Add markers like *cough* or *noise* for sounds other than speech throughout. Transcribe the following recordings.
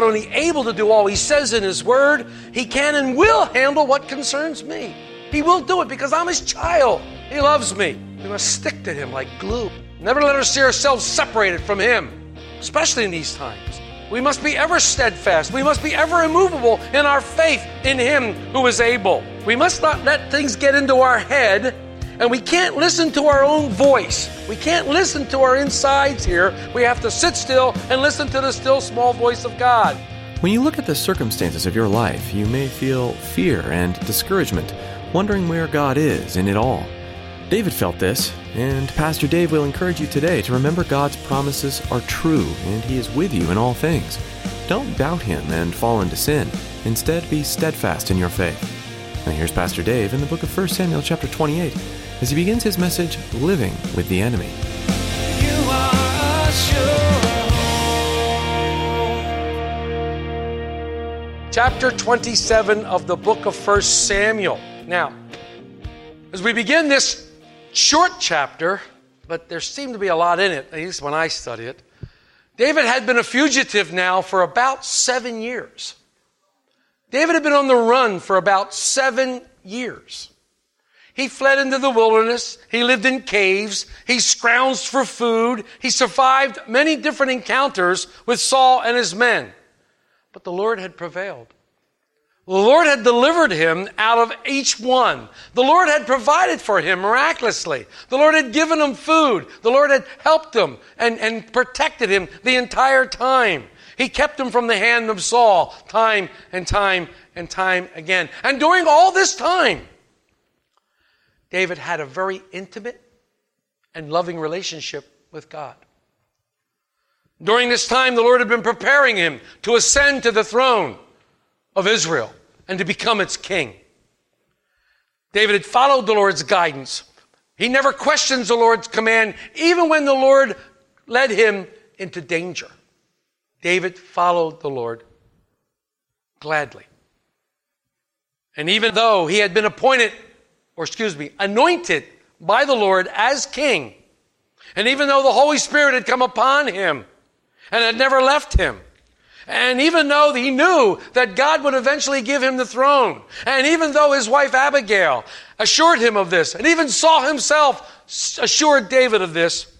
Not only able to do all He says in His Word, He can and will handle what concerns me. He will do it because I'm His child. He loves me. We must stick to Him like glue. Never let us see ourselves separated from Him, especially in these times. We must be ever steadfast. We must be ever immovable in our faith in Him who is able. We must not let things get into our head and we can't listen to our own voice. We can't listen to our insides here. We have to sit still and listen to the still small voice of God. When you look at the circumstances of your life, you may feel fear and discouragement, wondering where God is in it all. David felt this, and Pastor Dave will encourage you today to remember God's promises are true and He is with you in all things. Don't doubt Him and fall into sin. Instead, be steadfast in your faith. Now here's Pastor Dave in the book of 1 Samuel chapter 28 as he begins his message, Living with the Enemy. Chapter 27 of the book of 1 Samuel. Now, as we begin this short chapter, but there seemed to be a lot in it, at least when I study it, David had been a fugitive now for about seven years. David had been on the run for about seven years. He fled into the wilderness. He lived in caves. He scrounged for food. He survived many different encounters with Saul and his men. But the Lord had prevailed. The Lord had delivered him out of each one. The Lord had provided for him miraculously. The Lord had given him food. The Lord had helped him and, and protected him the entire time. He kept him from the hand of Saul time and time and time again. And during all this time, David had a very intimate and loving relationship with God. During this time, the Lord had been preparing him to ascend to the throne of Israel and to become its king. David had followed the Lord's guidance. He never questions the Lord's command, even when the Lord led him into danger. David followed the Lord gladly. And even though he had been appointed, or excuse me, anointed by the Lord as king, and even though the Holy Spirit had come upon him and had never left him, and even though he knew that God would eventually give him the throne, and even though his wife Abigail assured him of this, and even Saul himself assured David of this,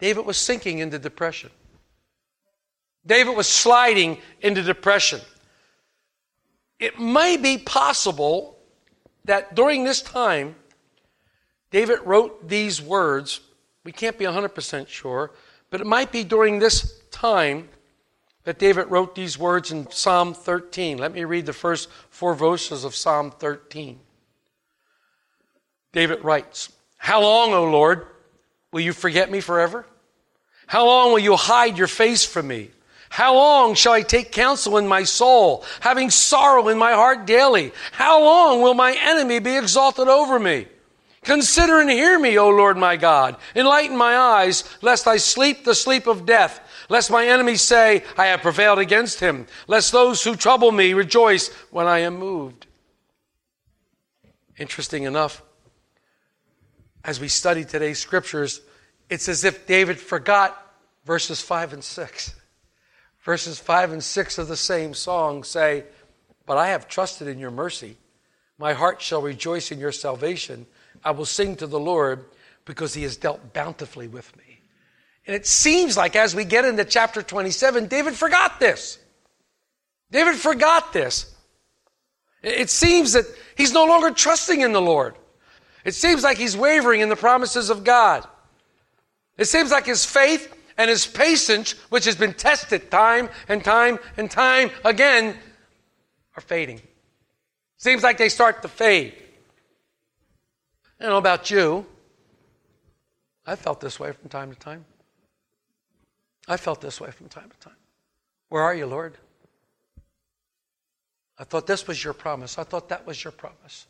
David was sinking into depression. David was sliding into depression. It may be possible that during this time, David wrote these words. We can't be 100% sure, but it might be during this time that David wrote these words in Psalm 13. Let me read the first four verses of Psalm 13. David writes, How long, O Lord, will you forget me forever? How long will you hide your face from me? How long shall I take counsel in my soul, having sorrow in my heart daily? How long will my enemy be exalted over me? Consider and hear me, O Lord my God. Enlighten my eyes, lest I sleep the sleep of death, lest my enemies say, I have prevailed against him, lest those who trouble me rejoice when I am moved. Interesting enough, as we study today's scriptures, it's as if David forgot verses 5 and 6. Verses 5 and 6 of the same song say, But I have trusted in your mercy. My heart shall rejoice in your salvation. I will sing to the Lord because he has dealt bountifully with me. And it seems like as we get into chapter 27, David forgot this. David forgot this. It seems that he's no longer trusting in the Lord. It seems like he's wavering in the promises of God. It seems like his faith and his patience, which has been tested time and time and time again, are fading. Seems like they start to fade. I don't know about you. I felt this way from time to time. I felt this way from time to time. Where are you, Lord? I thought this was your promise. I thought that was your promise.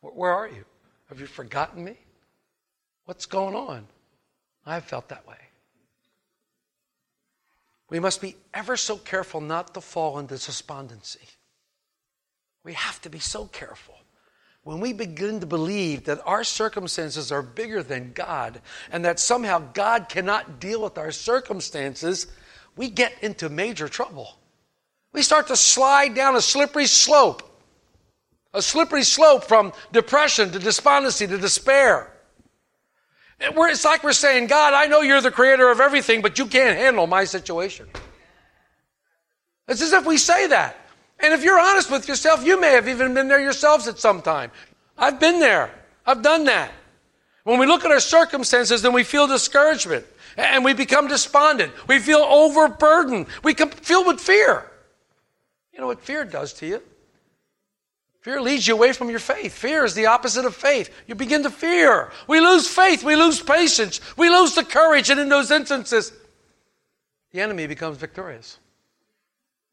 Where are you? Have you forgotten me? What's going on? I've felt that way. We must be ever so careful not to fall into despondency. We have to be so careful. When we begin to believe that our circumstances are bigger than God and that somehow God cannot deal with our circumstances, we get into major trouble. We start to slide down a slippery slope, a slippery slope from depression to despondency to despair. It's like we're saying, God, I know you're the creator of everything, but you can't handle my situation. It's as if we say that. And if you're honest with yourself, you may have even been there yourselves at some time. I've been there. I've done that. When we look at our circumstances, then we feel discouragement and we become despondent. We feel overburdened. We filled with fear. You know what fear does to you? Fear leads you away from your faith. Fear is the opposite of faith. You begin to fear. We lose faith. We lose patience. We lose the courage. And in those instances, the enemy becomes victorious.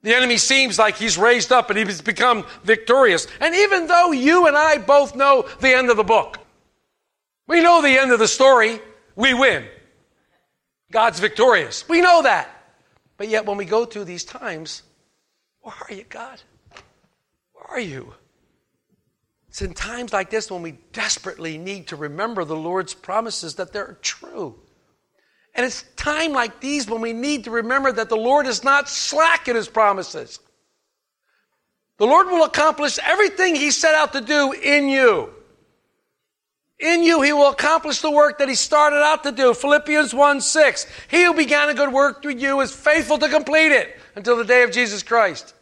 The enemy seems like he's raised up and he's become victorious. And even though you and I both know the end of the book, we know the end of the story, we win. God's victorious. We know that. But yet, when we go through these times, where are you, God? Where are you? It's in times like this when we desperately need to remember the Lord's promises that they're true. And it's time like these when we need to remember that the Lord is not slack in his promises. The Lord will accomplish everything he set out to do in you. In you, he will accomplish the work that he started out to do. Philippians 1 6. He who began a good work through you is faithful to complete it until the day of Jesus Christ.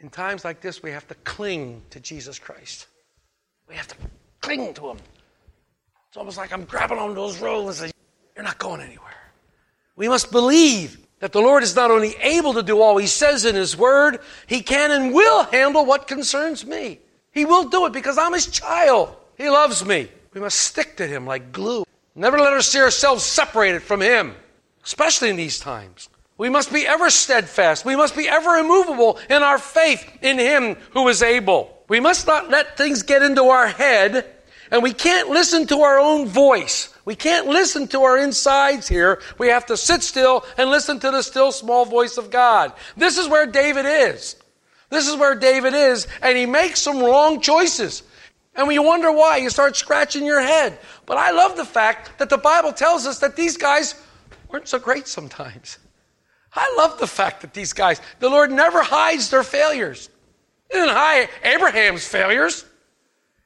In times like this, we have to cling to Jesus Christ. We have to cling to Him. It's almost like I'm grabbing on those ropes and say, You're not going anywhere. We must believe that the Lord is not only able to do all He says in His Word, He can and will handle what concerns me. He will do it because I'm His child. He loves me. We must stick to Him like glue. Never let us see ourselves separated from Him, especially in these times. We must be ever steadfast. We must be ever immovable in our faith in Him who is able. We must not let things get into our head, and we can't listen to our own voice. We can't listen to our insides here. We have to sit still and listen to the still small voice of God. This is where David is. This is where David is, and he makes some wrong choices. And you wonder why, you start scratching your head. But I love the fact that the Bible tells us that these guys weren't so great sometimes. I love the fact that these guys, the Lord never hides their failures. He didn't hide Abraham's failures.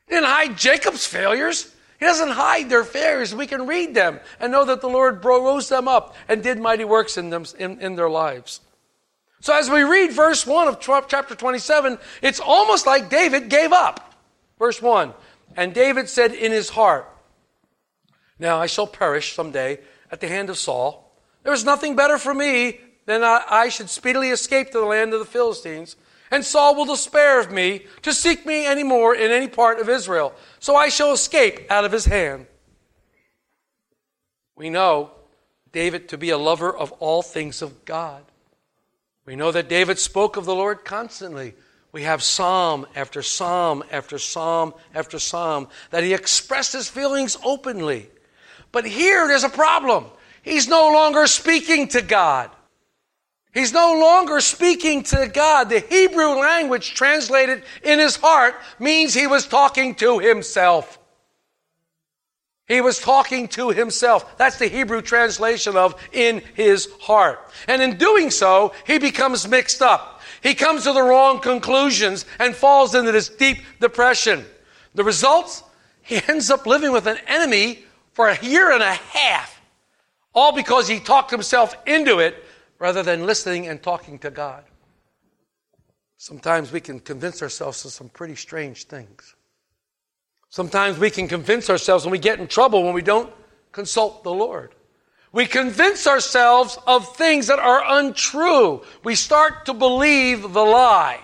He didn't hide Jacob's failures. He doesn't hide their failures. We can read them and know that the Lord rose them up and did mighty works in them in, in their lives. So as we read verse 1 of chapter 27, it's almost like David gave up. Verse 1. And David said in his heart, Now I shall perish someday at the hand of Saul. There is nothing better for me then I, should speedily escape to the land of the Philistines. And Saul will despair of me to seek me any more in any part of Israel. So I shall escape out of his hand. We know David to be a lover of all things of God. We know that David spoke of the Lord constantly. We have psalm after psalm after psalm after psalm that he expressed his feelings openly. But here there's a problem. He's no longer speaking to God. He's no longer speaking to God. The Hebrew language translated in his heart means he was talking to himself. He was talking to himself. That's the Hebrew translation of in his heart. And in doing so, he becomes mixed up. He comes to the wrong conclusions and falls into this deep depression. The results? He ends up living with an enemy for a year and a half, all because he talked himself into it rather than listening and talking to God. Sometimes we can convince ourselves of some pretty strange things. Sometimes we can convince ourselves when we get in trouble when we don't consult the Lord. We convince ourselves of things that are untrue. We start to believe the lie.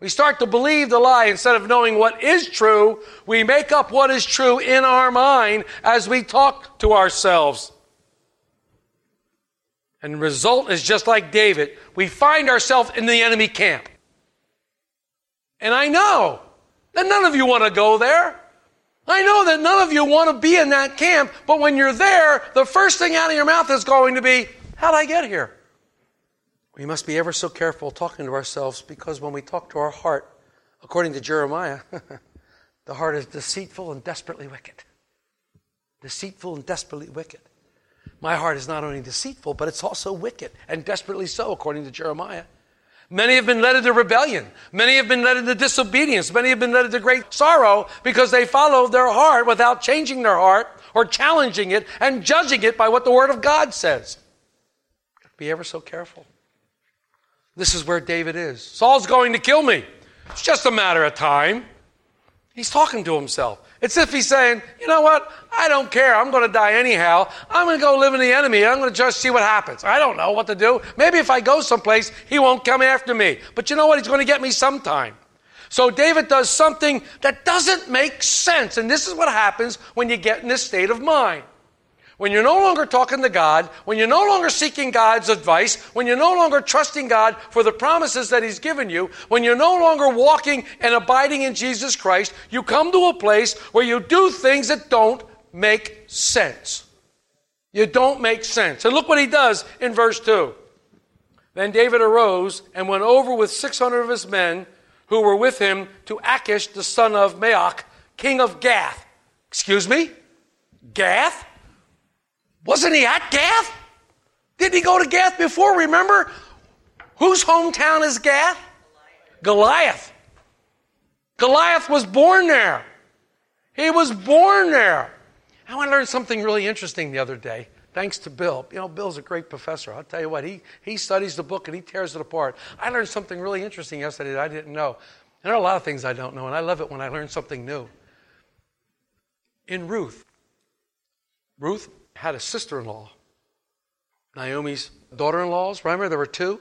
We start to believe the lie instead of knowing what is true. We make up what is true in our mind as we talk to ourselves. And the result is just like David. We find ourselves in the enemy camp. And I know that none of you want to go there. I know that none of you want to be in that camp, but when you're there, the first thing out of your mouth is going to be, How'd I get here? We must be ever so careful talking to ourselves because when we talk to our heart, according to Jeremiah, *laughs* the heart is deceitful and desperately wicked. Deceitful and desperately wicked. My heart is not only deceitful, but it's also wicked, and desperately so, according to Jeremiah. Many have been led into rebellion. Many have been led into disobedience. Many have been led into great sorrow because they followed their heart without changing their heart or challenging it and judging it by what the Word of God says. Be ever so careful. This is where David is. Saul's going to kill me. It's just a matter of time. He's talking to himself. It's if he's saying, you know what? I don't care. I'm going to die anyhow. I'm going to go live in the enemy. I'm going to just see what happens. I don't know what to do. Maybe if I go someplace, he won't come after me. But you know what? He's going to get me sometime. So David does something that doesn't make sense. And this is what happens when you get in this state of mind. When you're no longer talking to God, when you're no longer seeking God's advice, when you're no longer trusting God for the promises that He's given you, when you're no longer walking and abiding in Jesus Christ, you come to a place where you do things that don't make sense. You don't make sense. And look what he does in verse 2. Then David arose and went over with 600 of his men who were with him to Achish, the son of Maoch, king of Gath. Excuse me? Gath? Wasn't he at Gath? Didn't he go to Gath before? Remember? Whose hometown is Gath? Goliath. Goliath was born there. He was born there. And I learned something really interesting the other day, thanks to Bill. You know, Bill's a great professor. I'll tell you what, he, he studies the book and he tears it apart. I learned something really interesting yesterday that I didn't know. And there are a lot of things I don't know, and I love it when I learn something new. In Ruth, Ruth had a sister in law. Naomi's daughter in laws, remember there were two?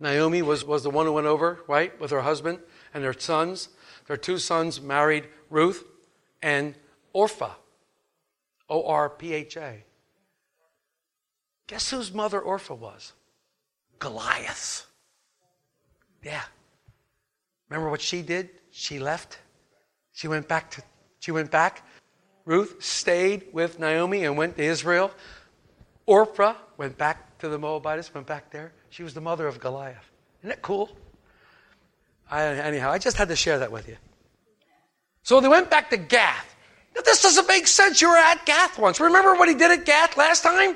Naomi was, was the one who went over, right, with her husband and their sons. Their two sons married Ruth and Orpha. O R P H A. Guess whose mother Orpha was? Goliath. Yeah. Remember what she did? She left. She went back to she went back. Ruth stayed with Naomi and went to Israel. Orpha went back to the Moabites, went back there. She was the mother of Goliath. Isn't that cool? I, anyhow, I just had to share that with you. So they went back to Gath. Now, this doesn't make sense. You were at Gath once. Remember what he did at Gath last time?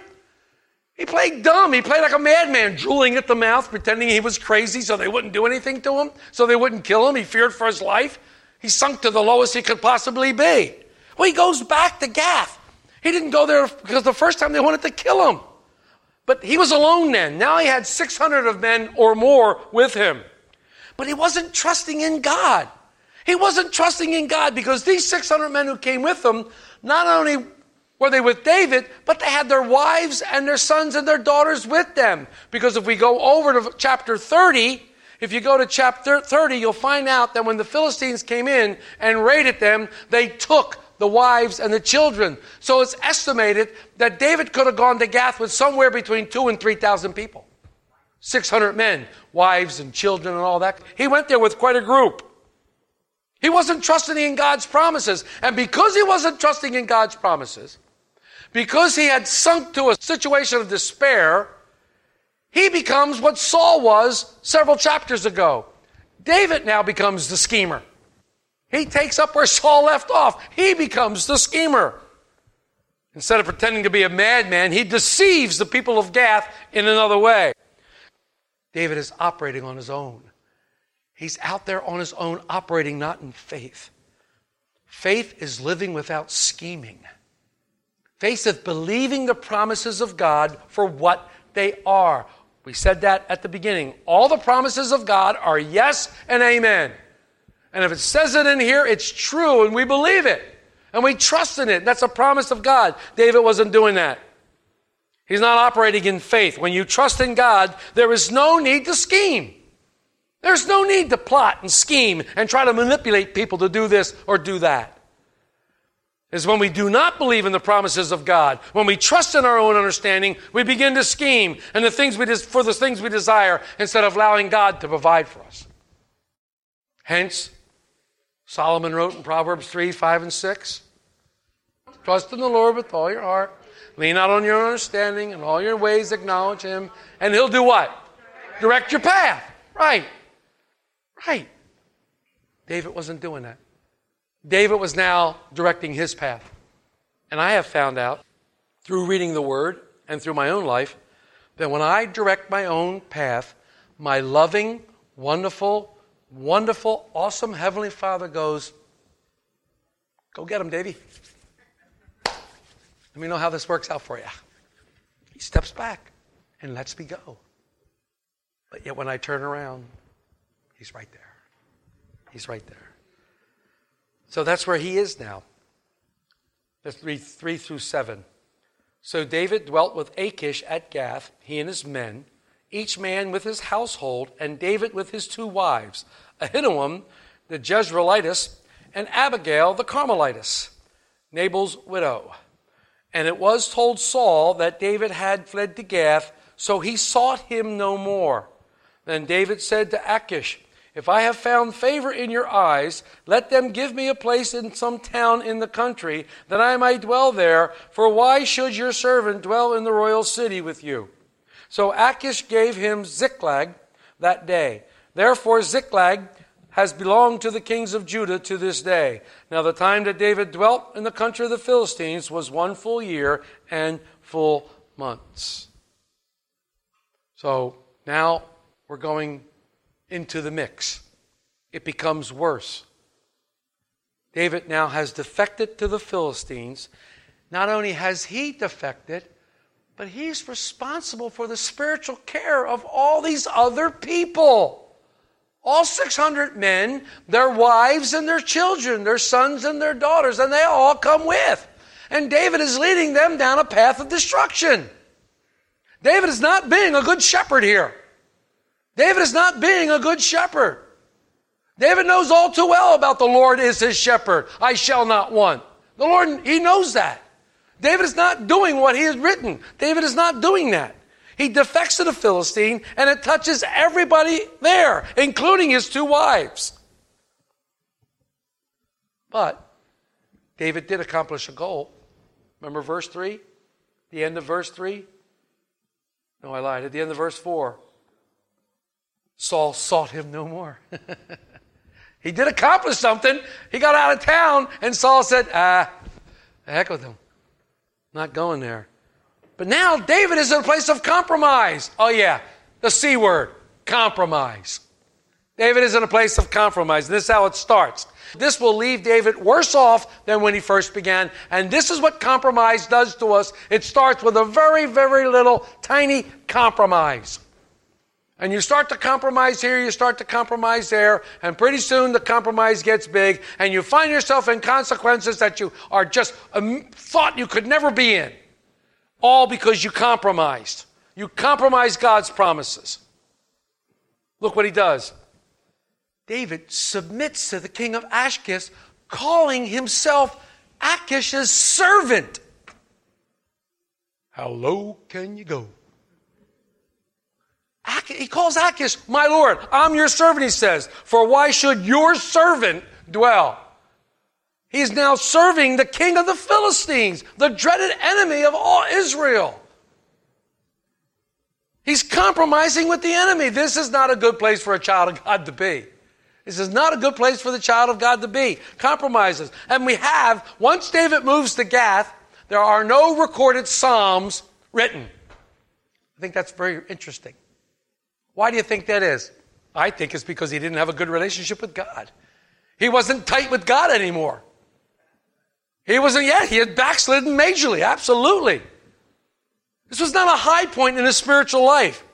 He played dumb. He played like a madman, drooling at the mouth, pretending he was crazy so they wouldn't do anything to him, so they wouldn't kill him. He feared for his life. He sunk to the lowest he could possibly be. Well, he goes back to Gath. He didn't go there because the first time they wanted to kill him. But he was alone then. Now he had 600 of men or more with him. But he wasn't trusting in God. He wasn't trusting in God because these 600 men who came with him, not only were they with David, but they had their wives and their sons and their daughters with them. Because if we go over to chapter 30, if you go to chapter 30, you'll find out that when the Philistines came in and raided them, they took the wives and the children. So it's estimated that David could have gone to Gath with somewhere between two and 3,000 people. 600 men, wives and children and all that. He went there with quite a group. He wasn't trusting in God's promises. And because he wasn't trusting in God's promises, because he had sunk to a situation of despair, he becomes what Saul was several chapters ago. David now becomes the schemer. He takes up where Saul left off. He becomes the schemer. Instead of pretending to be a madman, he deceives the people of Gath in another way. David is operating on his own. He's out there on his own, operating not in faith. Faith is living without scheming. Faith is believing the promises of God for what they are. We said that at the beginning. All the promises of God are yes and amen. And if it says it in here, it's true and we believe it. And we trust in it. That's a promise of God. David wasn't doing that. He's not operating in faith. When you trust in God, there is no need to scheme. There's no need to plot and scheme and try to manipulate people to do this or do that. Is when we do not believe in the promises of God, when we trust in our own understanding, we begin to scheme and the things we des- for the things we desire instead of allowing God to provide for us. Hence, Solomon wrote in Proverbs 3, 5, and 6 Trust in the Lord with all your heart. Lean not on your understanding. and all your ways acknowledge Him. And He'll do what? Direct your path. Right. Right. David wasn't doing that. David was now directing his path. And I have found out through reading the Word and through my own life that when I direct my own path, my loving, wonderful, wonderful, awesome Heavenly Father goes, Go get him, Davy. Let me know how this works out for you. He steps back and lets me go. But yet when I turn around, he's right there. He's right there. So that's where he is now. Let's read 3 through 7. So David dwelt with Achish at Gath, he and his men, each man with his household, and David with his two wives, Ahinoam the Jezreelitess, and Abigail the Carmelitess, Nabal's widow. And it was told Saul that David had fled to Gath, so he sought him no more. Then David said to Achish, If I have found favor in your eyes, let them give me a place in some town in the country, that I might dwell there, for why should your servant dwell in the royal city with you? So Achish gave him Ziklag that day. Therefore Ziklag has belonged to the kings of Judah to this day. Now, the time that David dwelt in the country of the Philistines was one full year and full months. So now we're going into the mix. It becomes worse. David now has defected to the Philistines. Not only has he defected, but he's responsible for the spiritual care of all these other people. All 600 men, their wives and their children, their sons and their daughters, and they all come with. And David is leading them down a path of destruction. David is not being a good shepherd here. David is not being a good shepherd. David knows all too well about the Lord is his shepherd. I shall not want. The Lord, he knows that. David is not doing what he has written. David is not doing that. He defects to the Philistine, and it touches everybody there, including his two wives. But David did accomplish a goal. Remember verse 3? The end of verse 3? No, I lied. At the end of verse 4, Saul sought him no more. *laughs* he did accomplish something. He got out of town, and Saul said, Ah, heck with him. Not going there. But now David is in a place of compromise. Oh, yeah, the C word compromise. David is in a place of compromise. This is how it starts. This will leave David worse off than when he first began. And this is what compromise does to us. It starts with a very, very little, tiny compromise. And you start to compromise here, you start to compromise there, and pretty soon the compromise gets big, and you find yourself in consequences that you are just um, thought you could never be in. All because you compromised. You compromised God's promises. Look what he does. David submits to the king of Ashkish, calling himself Achish's servant. How low can you go? He calls Achish, my Lord, I'm your servant, he says. For why should your servant dwell? He's now serving the king of the Philistines, the dreaded enemy of all Israel. He's compromising with the enemy. This is not a good place for a child of God to be. This is not a good place for the child of God to be. Compromises. And we have, once David moves to Gath, there are no recorded Psalms written. I think that's very interesting. Why do you think that is? I think it's because he didn't have a good relationship with God. He wasn't tight with God anymore. He wasn't yet. He had backslidden majorly. Absolutely. This was not a high point in his spiritual life.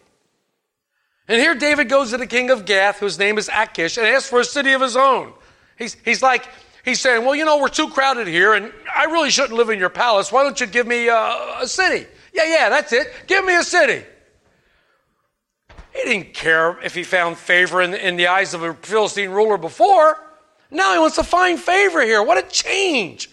And here David goes to the king of Gath, whose name is Achish, and asks for a city of his own. He's, he's like, he's saying, well, you know, we're too crowded here, and I really shouldn't live in your palace. Why don't you give me a, a city? Yeah, yeah, that's it. Give me a city. He didn't care if he found favor in, in the eyes of a Philistine ruler before. Now he wants to find favor here. What a change!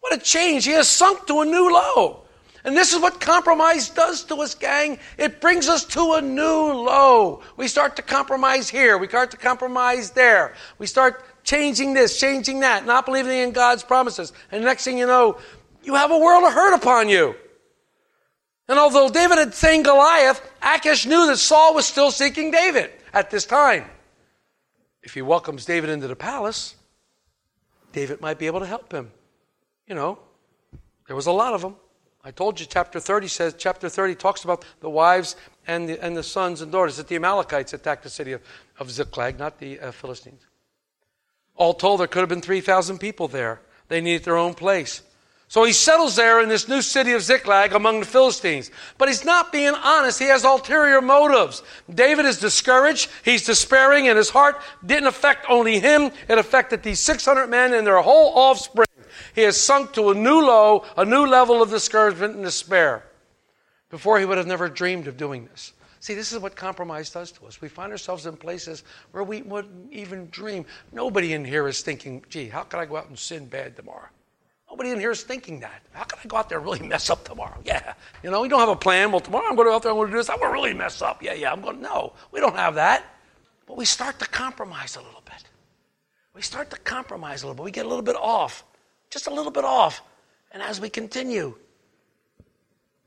What a change. He has sunk to a new low. And this is what compromise does to us, gang. It brings us to a new low. We start to compromise here. We start to compromise there. We start changing this, changing that, not believing in God's promises. And next thing you know, you have a world of hurt upon you. And although David had slain Goliath, Achish knew that Saul was still seeking David at this time. If he welcomes David into the palace, David might be able to help him. You know, there was a lot of them. I told you chapter 30 says, chapter 30 talks about the wives and the, and the sons and daughters that the Amalekites attacked the city of, of Ziklag, not the uh, Philistines. All told, there could have been 3,000 people there. They needed their own place. So he settles there in this new city of Ziklag among the Philistines. But he's not being honest. He has ulterior motives. David is discouraged. He's despairing, and his heart didn't affect only him, it affected these 600 men and their whole offspring. He has sunk to a new low, a new level of discouragement and despair. Before he would have never dreamed of doing this. See, this is what compromise does to us. We find ourselves in places where we wouldn't even dream. Nobody in here is thinking, gee, how can I go out and sin bad tomorrow? Nobody in here is thinking that. How can I go out there and really mess up tomorrow? Yeah. You know, we don't have a plan. Well, tomorrow I'm going to go out there, I'm going to do this. I'm going to really mess up. Yeah, yeah, I'm going. No, we don't have that. But we start to compromise a little bit. We start to compromise a little bit. We get a little bit off, just a little bit off. And as we continue,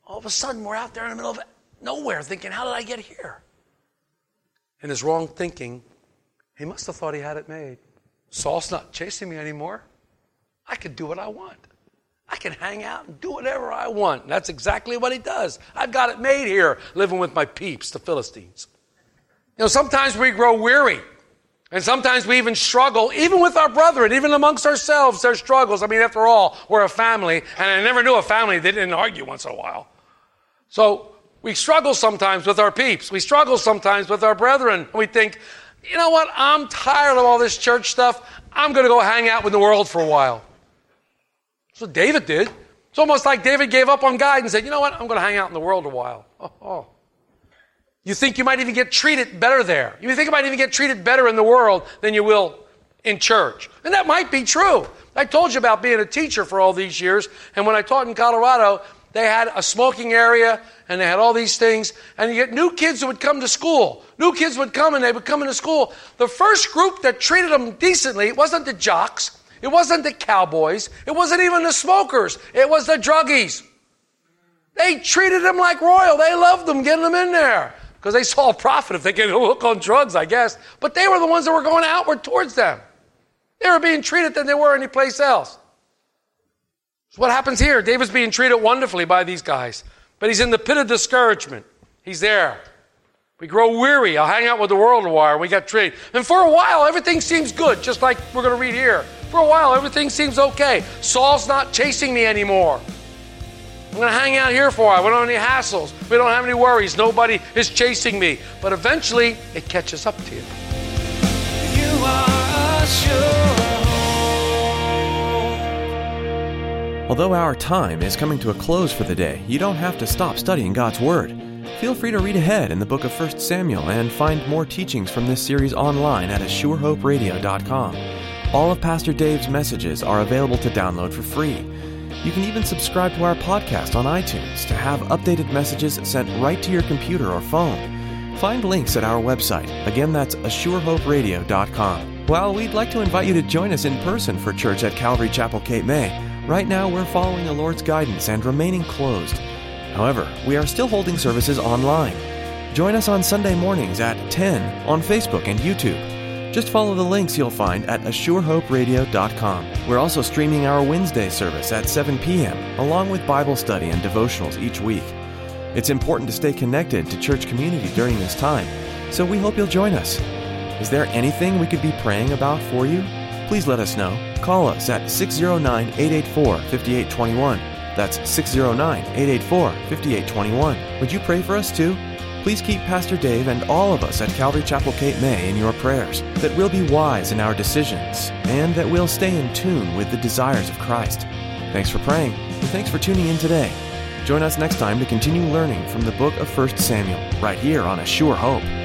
all of a sudden we're out there in the middle of nowhere thinking, how did I get here? And his wrong thinking, he must have thought he had it made. Saul's not chasing me anymore. I can do what I want. I can hang out and do whatever I want. And that's exactly what he does. I've got it made here, living with my peeps, the Philistines. You know, sometimes we grow weary. And sometimes we even struggle, even with our brethren, even amongst ourselves, there's struggles. I mean, after all, we're a family, and I never knew a family that didn't argue once in a while. So we struggle sometimes with our peeps. We struggle sometimes with our brethren. We think, you know what? I'm tired of all this church stuff. I'm going to go hang out with the world for a while. What David did. It's almost like David gave up on God and said, you know what? I'm going to hang out in the world a while. Oh, oh. You think you might even get treated better there. You think you might even get treated better in the world than you will in church. And that might be true. I told you about being a teacher for all these years. And when I taught in Colorado, they had a smoking area and they had all these things. And you get new kids who would come to school. New kids would come and they would come into school. The first group that treated them decently wasn't the jocks, it wasn't the cowboys, it wasn't even the smokers, it was the druggies. They treated them like royal. They loved them, getting them in there because they saw a profit if they could hook on drugs, I guess. But they were the ones that were going outward towards them. They were being treated than they were anyplace else. So what happens here? David's being treated wonderfully by these guys, but he's in the pit of discouragement. He's there. We grow weary. I'll hang out with the world a while. We got treated. And for a while, everything seems good, just like we're going to read here. For a while, everything seems okay. Saul's not chasing me anymore. I'm going to hang out here for a while. We don't have any hassles. We don't have any worries. Nobody is chasing me. But eventually, it catches up to you. You are Although our time is coming to a close for the day, you don't have to stop studying God's Word. Feel free to read ahead in the book of 1 Samuel and find more teachings from this series online at ASureHopeRadio.com. All of Pastor Dave's messages are available to download for free. You can even subscribe to our podcast on iTunes to have updated messages sent right to your computer or phone. Find links at our website. Again, that's ASureHopeRadio.com. While we'd like to invite you to join us in person for church at Calvary Chapel Cape May, right now we're following the Lord's guidance and remaining closed. However, we are still holding services online. Join us on Sunday mornings at 10 on Facebook and YouTube. Just follow the links you'll find at ASureHopeRadio.com. We're also streaming our Wednesday service at 7 p.m., along with Bible study and devotionals each week. It's important to stay connected to church community during this time, so we hope you'll join us. Is there anything we could be praying about for you? Please let us know. Call us at 609 884 5821. That's 609 884 5821. Would you pray for us too? Please keep Pastor Dave and all of us at Calvary Chapel Cape May in your prayers, that we'll be wise in our decisions, and that we'll stay in tune with the desires of Christ. Thanks for praying, and thanks for tuning in today. Join us next time to continue learning from the book of 1 Samuel, right here on A Sure Hope.